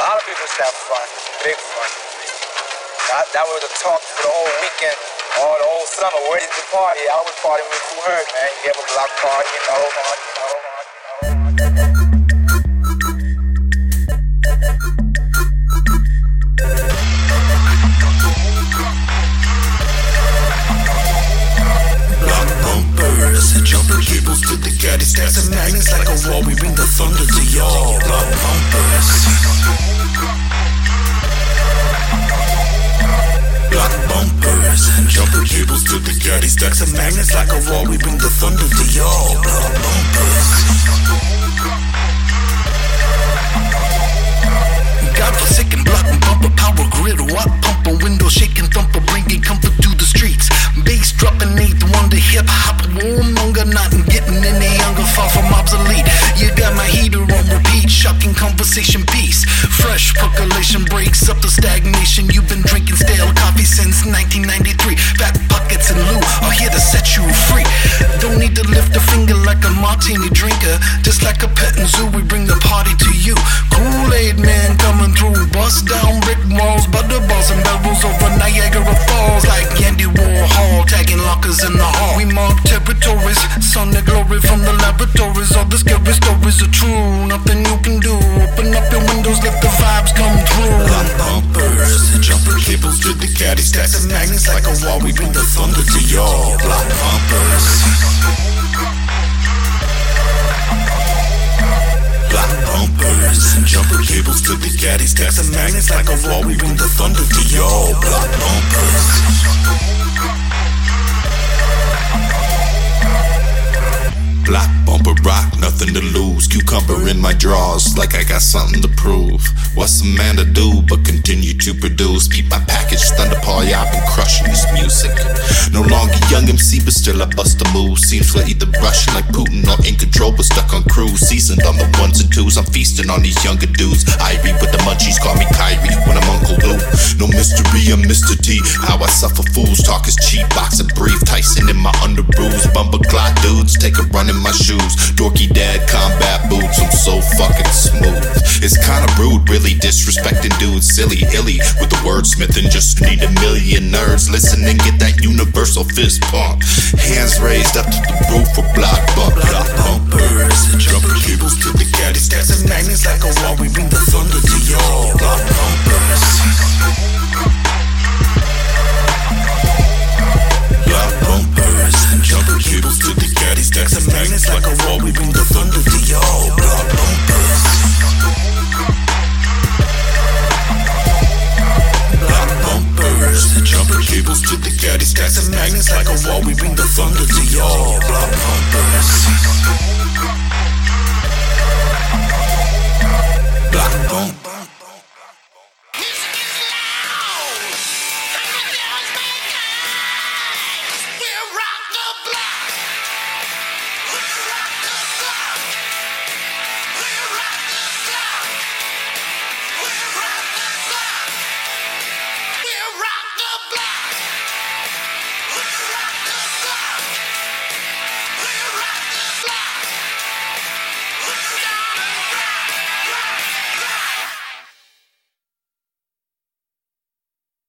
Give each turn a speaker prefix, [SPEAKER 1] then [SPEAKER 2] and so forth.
[SPEAKER 1] lot of people just have fun, big fun. That, that was the talk for the whole weekend, all the whole summer. Where did you party? I was partying with Kool Herc, man. You have a block party, you know.
[SPEAKER 2] Bumpers and jumper cables to the caddy stacks and magnets like a wall. We bring the thunder to y'all. Stacks magnets like a wall. We bring the thunder to y'all. Cables to the caddy stacks and magnets like a wall We bring the thunder to y'all Block bumpers Block bumpers and jumper cables to the caddy stacks and magnets like a wall. We bring the thunder to y'all. Block bumpers. Block bumper rock, nothing to lose. Cucumber in my drawers, like I got something to prove. What's a man to do but I bust a move. Seems we're either Russian like Putin or in control, but stuck on cruise. Seasoned on the ones and twos, I'm feasting on these younger dudes. Irie with the munchies, call me Kyrie when I'm Uncle Lou. No mystery, I'm Mr. T. How I suffer fools, talk is cheap, box and brief. Tyson in my underoos, bumper clock dudes, take a run in my shoes. Dorky dad combat boots, I'm so fucking smooth. It's kinda rude, really disrespecting dudes, silly, illy with the wordsmithing. Just need a million nerds listen and get that universal fist pump. Hands raised up to the roof for block bump, block bumpers and jumper cables to the caddy stacks and magnets like a wall. We bring the thunder to y'all. Block bumpers. Texas magnets like a wall, we bring the thunder to y'all. Blood pumpers.